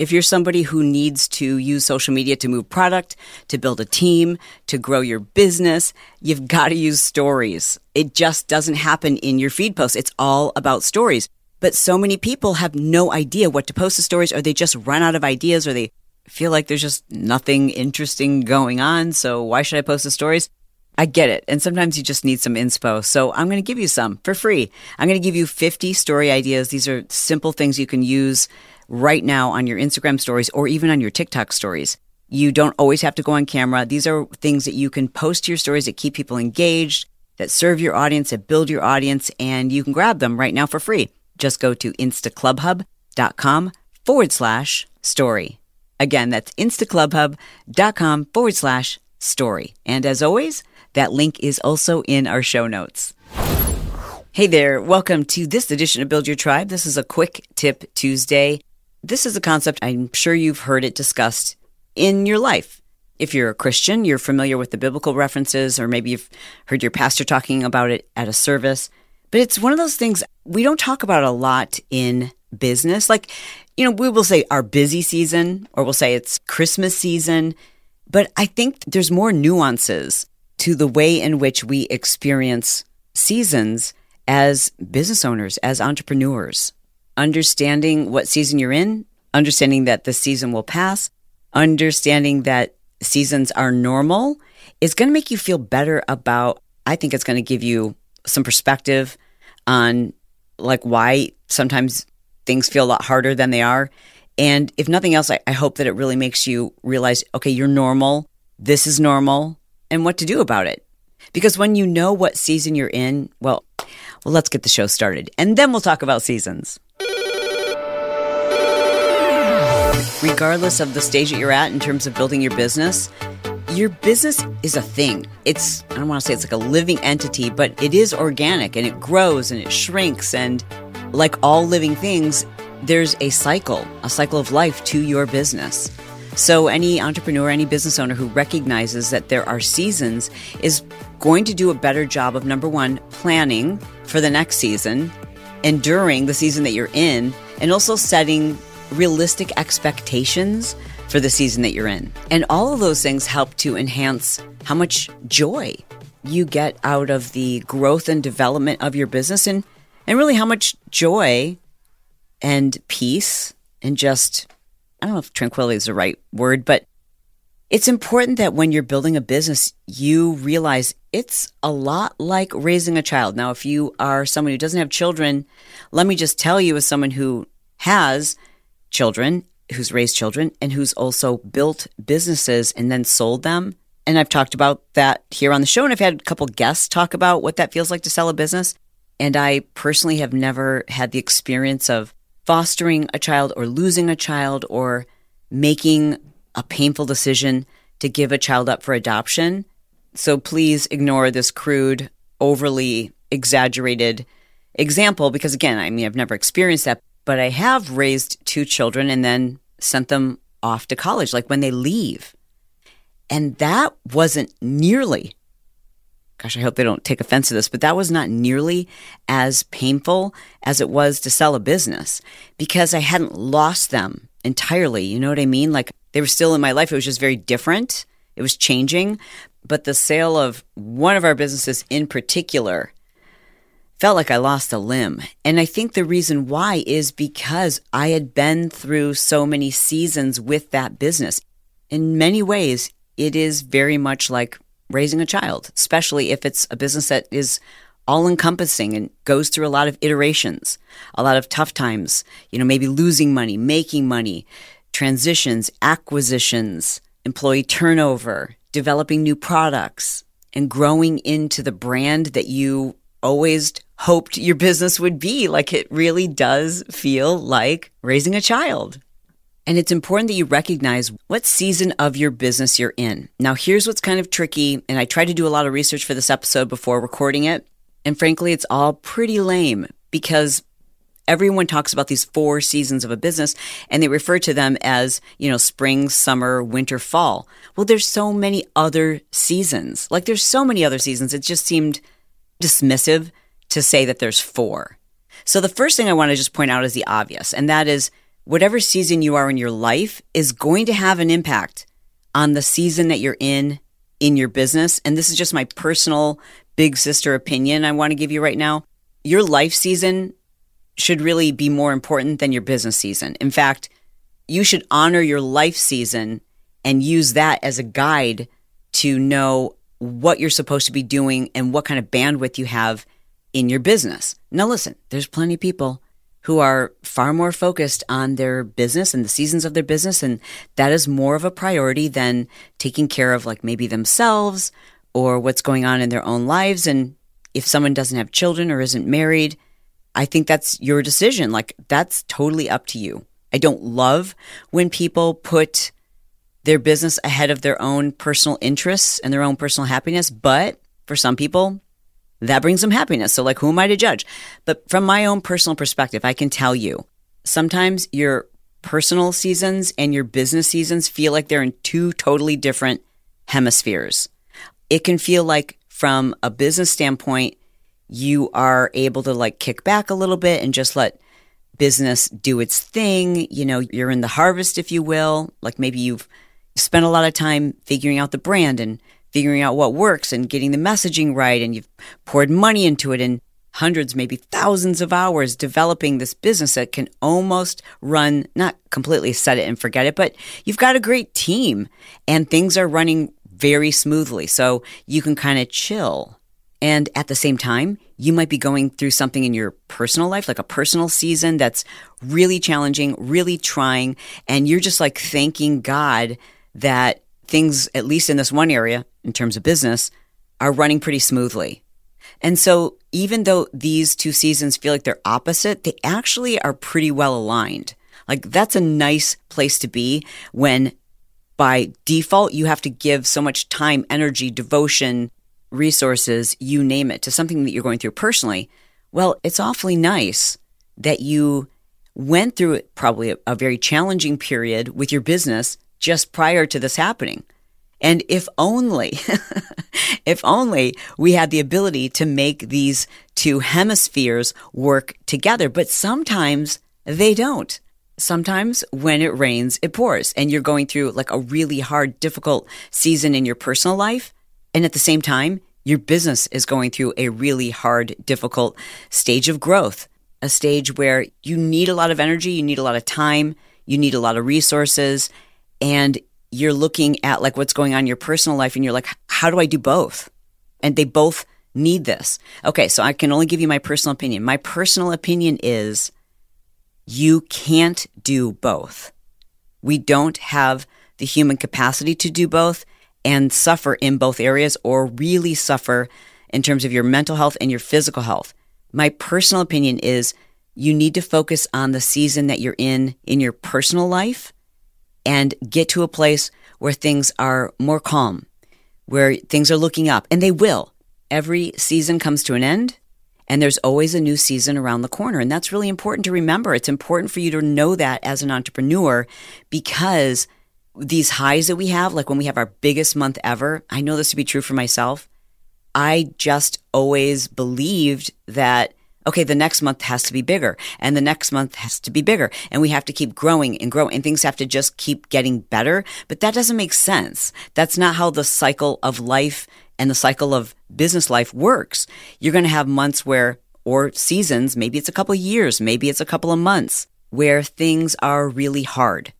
If you're somebody who needs to use social media to move product, to build a team, to grow your business, you've got to use stories. It just doesn't happen in your feed posts. It's all about stories. But so many people have no idea what to post the stories, or they just run out of ideas, or they feel like there's just nothing interesting going on. So why should I post the stories? I get it. And sometimes you just need some inspo. So I'm going to give you some for free. I'm going to give you 50 story ideas. These are simple things you can use right now on your Instagram stories or even on your TikTok stories. You don't always have to go on camera. These are things that you can post to your stories that keep people engaged, that serve your audience, that build your audience, and you can grab them right now for free. Just go to instaclubhub.com forward slash story. Again, that's instaclubhub.com forward slash story. And as always, that link is also in our show notes. Hey there, welcome to this edition of Build Your Tribe. This is a quick tip Tuesday. This is a concept I'm sure you've heard it discussed in your life. If you're a Christian, you're familiar with the biblical references, or maybe you've heard your pastor talking about it at a service. But it's one of those things we don't talk about a lot in business. Like, you know, we will say our busy season, or we'll say it's Christmas season. But I think there's more nuances to the way in which we experience seasons as business owners, as entrepreneurs understanding what season you're in, understanding that the season will pass, understanding that seasons are normal is going to make you feel better about, I think it's going to give you some perspective on like why sometimes things feel a lot harder than they are. And if nothing else, I, I hope that it really makes you realize, okay, you're normal. This is normal and what to do about it. Because when you know what season you're in, well, well, let's get the show started and then we'll talk about seasons. Regardless of the stage that you're at in terms of building your business, your business is a thing. It's, I don't want to say it's like a living entity, but it is organic and it grows and it shrinks. And like all living things, there's a cycle, a cycle of life to your business. So, any entrepreneur, any business owner who recognizes that there are seasons is going to do a better job of number one, planning for the next season, enduring the season that you're in, and also setting realistic expectations for the season that you're in. And all of those things help to enhance how much joy you get out of the growth and development of your business and and really how much joy and peace and just I don't know if tranquility is the right word, but it's important that when you're building a business, you realize it's a lot like raising a child. Now, if you are someone who doesn't have children, let me just tell you, as someone who has, children, who's raised children, and who's also built businesses and then sold them. And I've talked about that here on the show, and I've had a couple guests talk about what that feels like to sell a business. And I personally have never had the experience of fostering a child or losing a child or making a painful decision to give a child up for adoption. So please ignore this crude, overly exaggerated example because, again, I mean, I've never experienced that, but I have raised two children and then sent them off to college, like when they leave. And that wasn't nearly, gosh, I hope they don't take offense to this, but that was not nearly as painful as it was to sell a business because I hadn't lost them entirely. You know what I mean? Like they were still in my life. It was just very different. It was changing. But the sale of one of our businesses in particular felt like I lost a limb. And I think the reason why is because I had been through so many seasons with that business. In many ways, it is very much like raising a child, especially if it's a business that is all encompassing and goes through a lot of iterations, a lot of tough times, you know, maybe losing money, making money, transitions, acquisitions, employee turnover, developing new products, and growing into the brand that you always hoped your business would be. Like it really does feel like raising a child. And it's important that you recognize what season of your business you're in. Now, here's what's kind of tricky. And I tried to do a lot of research for this episode before recording it. And frankly, it's all pretty lame because everyone talks about these four seasons of a business and they refer to them as, you know, spring, summer, winter, fall. Well, there's so many other seasons. Like there's so many other seasons. It just seemed dismissive to say that there's four. So the first thing I want to just point out is the obvious, and that is whatever season you are in your life is going to have an impact on the season that you're in in your business. And this is just my personal big sister opinion I want to give you right now. Your life season should really be more important than your business season. In fact, you should honor your life season and use that as a guide to know what you're supposed to be doing and what kind of bandwidth you have in your business. Now, listen, there's plenty of people who are far more focused on their business and the seasons of their business. And that is more of a priority than taking care of like maybe themselves or what's going on in their own lives. And if someone doesn't have children or isn't married, I think that's your decision. Like that's totally up to you. I don't love when people put their business ahead of their own personal interests and their own personal happiness. But for some people, that brings them happiness. So, like, who am I to judge? But from my own personal perspective, I can tell you sometimes your personal seasons and your business seasons feel like they're in two totally different hemispheres. It can feel like, from a business standpoint, you are able to like kick back a little bit and just let business do its thing. You know, you're in the harvest, if you will. Like maybe you've spent a lot of time figuring out the brand and figuring out what works and getting the messaging right. And you've poured money into it and hundreds, maybe thousands of hours developing this business that can almost run, not completely set it and forget it, but you've got a great team and things are running very smoothly. So you can kind of chill. And at the same time, you might be going through something in your personal life, like a personal season that's really challenging, really trying. And you're just like thanking God that things, at least in this one area, in terms of business, are running pretty smoothly. And so, even though these two seasons feel like they're opposite, they actually are pretty well aligned. Like, that's a nice place to be when by default you have to give so much time, energy, devotion, resources, you name it, to something that you're going through personally. Well, it's awfully nice that you went through probably a, a very challenging period with your business just prior to this happening. And if only, if only we had the ability to make these two hemispheres work together. But sometimes they don't. Sometimes when it rains, it pours and you're going through like a really hard, difficult season in your personal life. And at the same time, your business is going through a really hard, difficult stage of growth, a stage where you need a lot of energy, you need a lot of time, you need a lot of resources, and you're looking at like what's going on in your personal life and you're like, how do I do both? And they both need this. Okay, so I can only give you my personal opinion. My personal opinion is you can't do both. We don't have the human capacity to do both and suffer in both areas or really suffer in terms of your mental health and your physical health. My personal opinion is you need to focus on the season that you're in in your personal life and get to a place where things are more calm, where things are looking up, and they will. Every season comes to an end, and there's always a new season around the corner. And that's really important to remember. It's important for you to know that as an entrepreneur because these highs that we have, like when we have our biggest month ever, I know this to be true for myself. I just always believed that okay, the next month has to be bigger and the next month has to be bigger and we have to keep growing and growing and things have to just keep getting better. But that doesn't make sense. That's not how the cycle of life and the cycle of business life works. You're going to have months where, or seasons, maybe it's a couple of years, maybe it's a couple of months where things are really hard.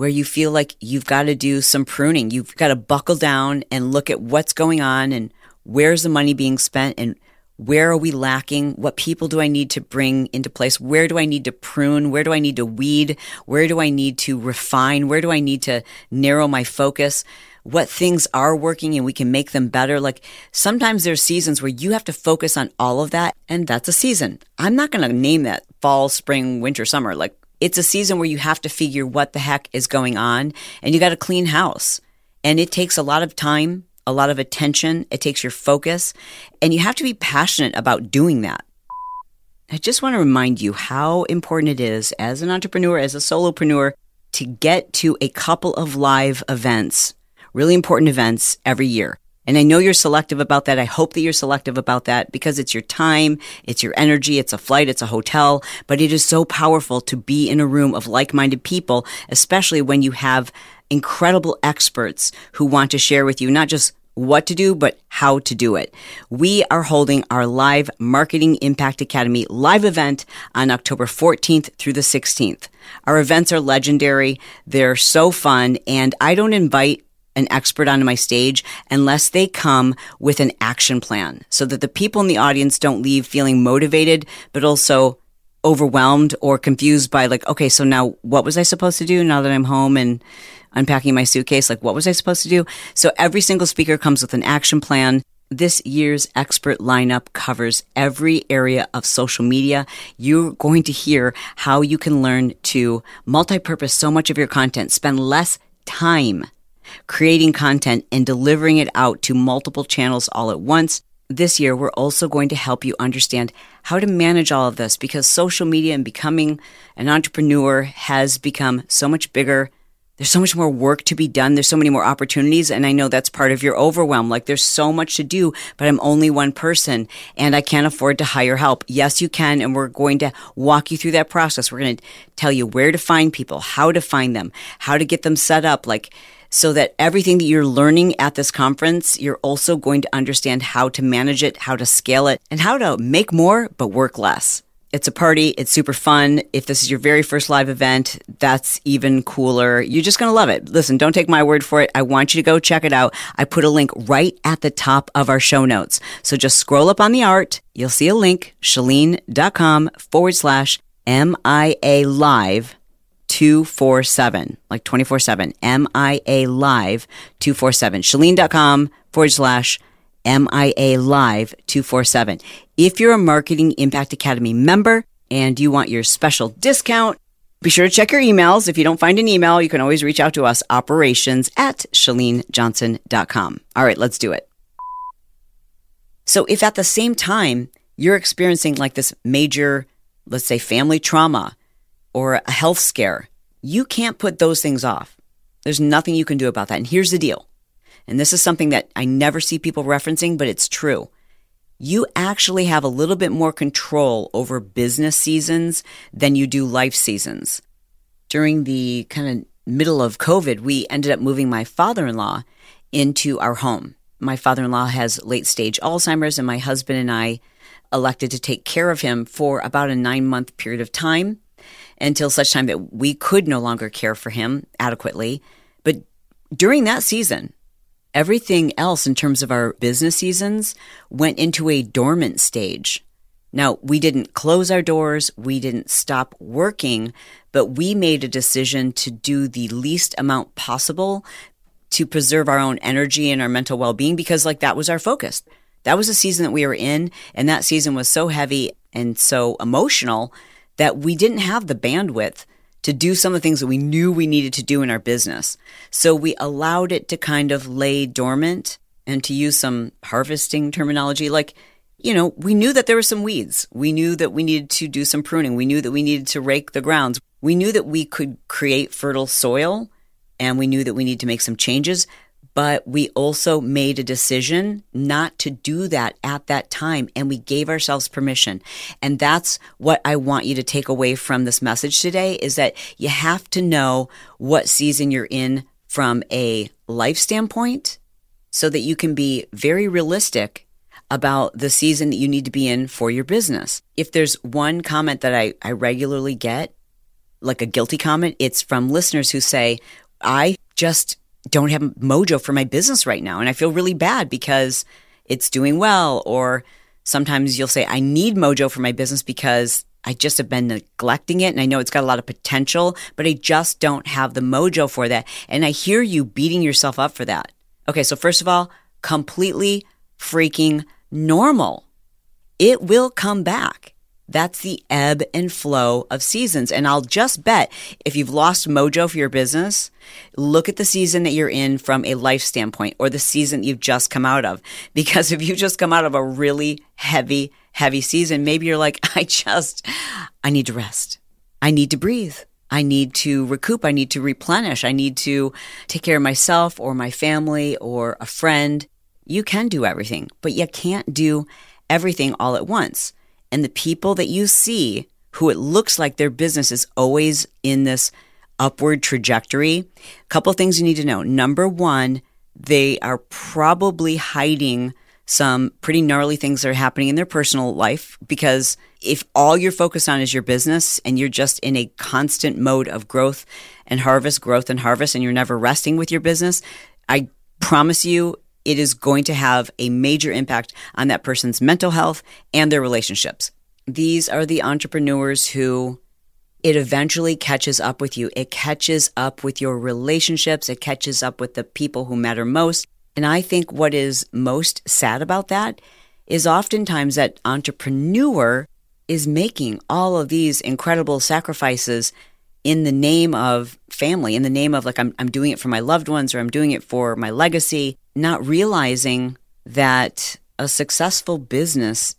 Where you feel like you've got to do some pruning. You've got to buckle down and look at what's going on and where's the money being spent and Where are we lacking? What people do I need to bring into place? Where do I need to prune? Where do I need to weed? Where do I need to refine? Where do I need to narrow my focus? What things are working and we can make them better. Like sometimes there's seasons where you have to focus on all of that and that's a season. I'm not going to name that fall, spring, winter, summer. Like it's a season where you have to figure what the heck is going on and you got to clean house. And it takes a lot of time, a lot of attention. It takes your focus and you have to be passionate about doing that. I just want to remind you how important it is as an entrepreneur, as a solopreneur, to get to a couple of live events, really important events every year. And I know you're selective about that. I hope that you're selective about that because it's your time, it's your energy, it's a flight, it's a hotel, but it is so powerful to be in a room of like-minded people, especially when you have incredible experts who want to share with you not just what to do, but how to do it. We are holding our live Marketing Impact Academy live event on October 14th through the 16th. Our events are legendary. They're so fun. And I don't invite an expert onto my stage unless they come with an action plan so that the people in the audience don't leave feeling motivated, but also overwhelmed or confused by like, okay, so now what was I supposed to do now that I'm home and unpacking my suitcase? Like, what was I supposed to do? So every single speaker comes with an action plan. This year's expert lineup covers every area of social media. You're going to hear how you can learn to multi-purpose so much of your content, spend less time creating content and delivering it out to multiple channels all at once. This year, we're also going to help you understand how to manage all of this because social media and becoming an entrepreneur has become so much bigger. There's so much more work to be done. There's so many more opportunities. And I know that's part of your overwhelm. Like there's so much to do, but I'm only one person and I can't afford to hire help. Yes, you can. And we're going to walk you through that process. We're going to tell you where to find people, how to find them, how to get them set up. Like, so that everything that you're learning at this conference, you're also going to understand how to manage it, how to scale it, and how to make more but work less. It's a party. It's super fun. If this is your very first live event, that's even cooler. You're just going to love it. Listen, don't take my word for it. I want you to go check it out. I put a link right at the top of our show notes. So just scroll up on the art. You'll see a link, chalene.com forward slash MIA live 247, like 24 7, MIA Live 247. Chalene.com forward slash MIA Live 247. If you're a Marketing Impact Academy member and you want your special discount, be sure to check your emails. If you don't find an email, you can always reach out to us, operations at chalenejohnson.com. All right, let's do it. So if at the same time you're experiencing like this major, let's say family trauma or a health scare, you can't put those things off. There's nothing you can do about that. And here's the deal. And this is something that I never see people referencing, but it's true. You actually have a little bit more control over business seasons than you do life seasons. During the kind of middle of COVID, we ended up moving my father in law into our home. My father in law has late stage Alzheimer's, and my husband and I elected to take care of him for about a nine month period of time until such time that we could no longer care for him adequately. But during that season, everything else in terms of our business seasons went into a dormant stage. Now, we didn't close our doors, we didn't stop working, but we made a decision to do the least amount possible to preserve our own energy and our mental well being because, like, that was our focus. That was the season that we were in, and that season was so heavy and so emotional that we didn't have the bandwidth to do some of the things that we knew we needed to do in our business. So we allowed it to kind of lay dormant and to use some harvesting terminology, like, you know, we knew that there were some weeds. We knew that we needed to do some pruning. We knew that we needed to rake the grounds. We knew that we could create fertile soil and we knew that we needed to make some changes but we also made a decision not to do that at that time. And we gave ourselves permission. And that's what I want you to take away from this message today is that you have to know what season you're in from a life standpoint so that you can be very realistic about the season that you need to be in for your business. If there's one comment that I, I regularly get, like a guilty comment, it's from listeners who say, I just don't have mojo for my business right now. And I feel really bad because it's doing well or Sometimes you'll say, I need mojo for my business because I just have been neglecting it and I know it's got a lot of potential, but I just don't have the mojo for that. And I hear you beating yourself up for that. Okay, so first of all, completely freaking normal. It will come back. That's the ebb and flow of seasons. And I'll just bet if you've lost mojo for your business, look at the season that you're in from a life standpoint or the season you've just come out of. Because if you just come out of a really heavy, heavy season, maybe you're like, I just, I need to rest. I need to breathe. I need to recoup. I need to replenish. I need to take care of myself or my family or a friend. You can do everything, but you can't do everything all at once. And the people that you see who it looks like their business is always in this upward trajectory, a couple things you need to know. Number one, they are probably hiding some pretty gnarly things that are happening in their personal life because if all you're focused on is your business and you're just in a constant mode of growth and harvest, growth and harvest, and you're never resting with your business, I promise you it is going to have a major impact on that person's mental health and their relationships. These are the entrepreneurs who it eventually catches up with you. It catches up with your relationships. It catches up with the people who matter most. And I think what is most sad about that is oftentimes that entrepreneur is making all of these incredible sacrifices in the name of family, in the name of like, I'm, I'm doing it for my loved ones or I'm doing it for my legacy, not realizing that a successful business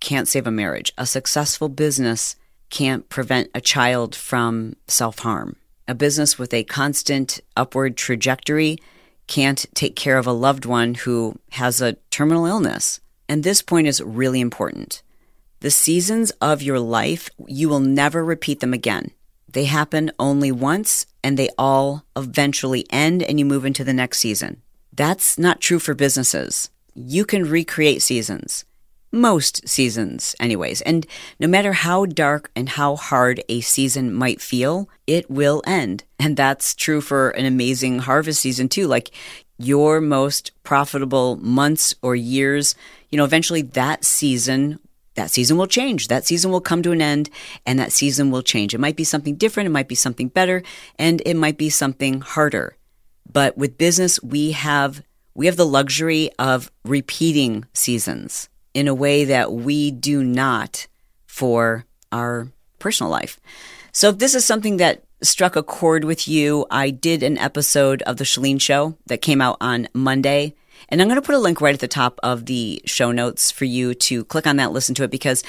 can't save a marriage. A successful business can't prevent a child from self harm. A business with a constant upward trajectory can't take care of a loved one who has a terminal illness. And this point is really important. The seasons of your life, you will never repeat them again. They happen only once and they all eventually end and you move into the next season. That's not true for businesses. You can recreate seasons. Most seasons, anyways. And no matter how dark and how hard a season might feel, it will end. And that's true for an amazing harvest season, too. Like your most profitable months or years, you know, eventually that season that season will change. That season will come to an end and that season will change. It might be something different. It might be something better and it might be something harder. But with business, we have, we have the luxury of repeating seasons in a way that we do not for our personal life. So if this is something that struck a chord with you, I did an episode of the Chalene Show that came out on Monday and I'm going to put a link right at the top of the show notes for you to click on that, listen to it, because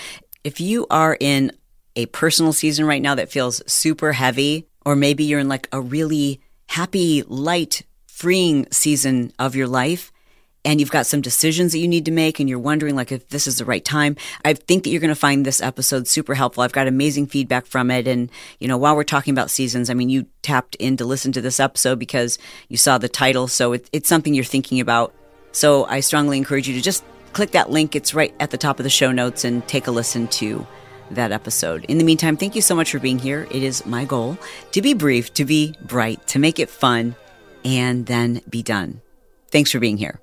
if you are in a personal season right now that feels super heavy, or maybe you're in like a really happy, light, freeing season of your life, and you've got some decisions that you need to make and you're wondering like if this is the right time i think that you're going to find this episode super helpful i've got amazing feedback from it and you know while we're talking about seasons i mean you tapped in to listen to this episode because you saw the title so it, it's something you're thinking about so I strongly encourage you to just click that link. It's right at the top of the show notes and take a listen to that episode. In the meantime, thank you so much for being here. It is my goal to be brief, to be bright, to make it fun, and then be done. Thanks for being here.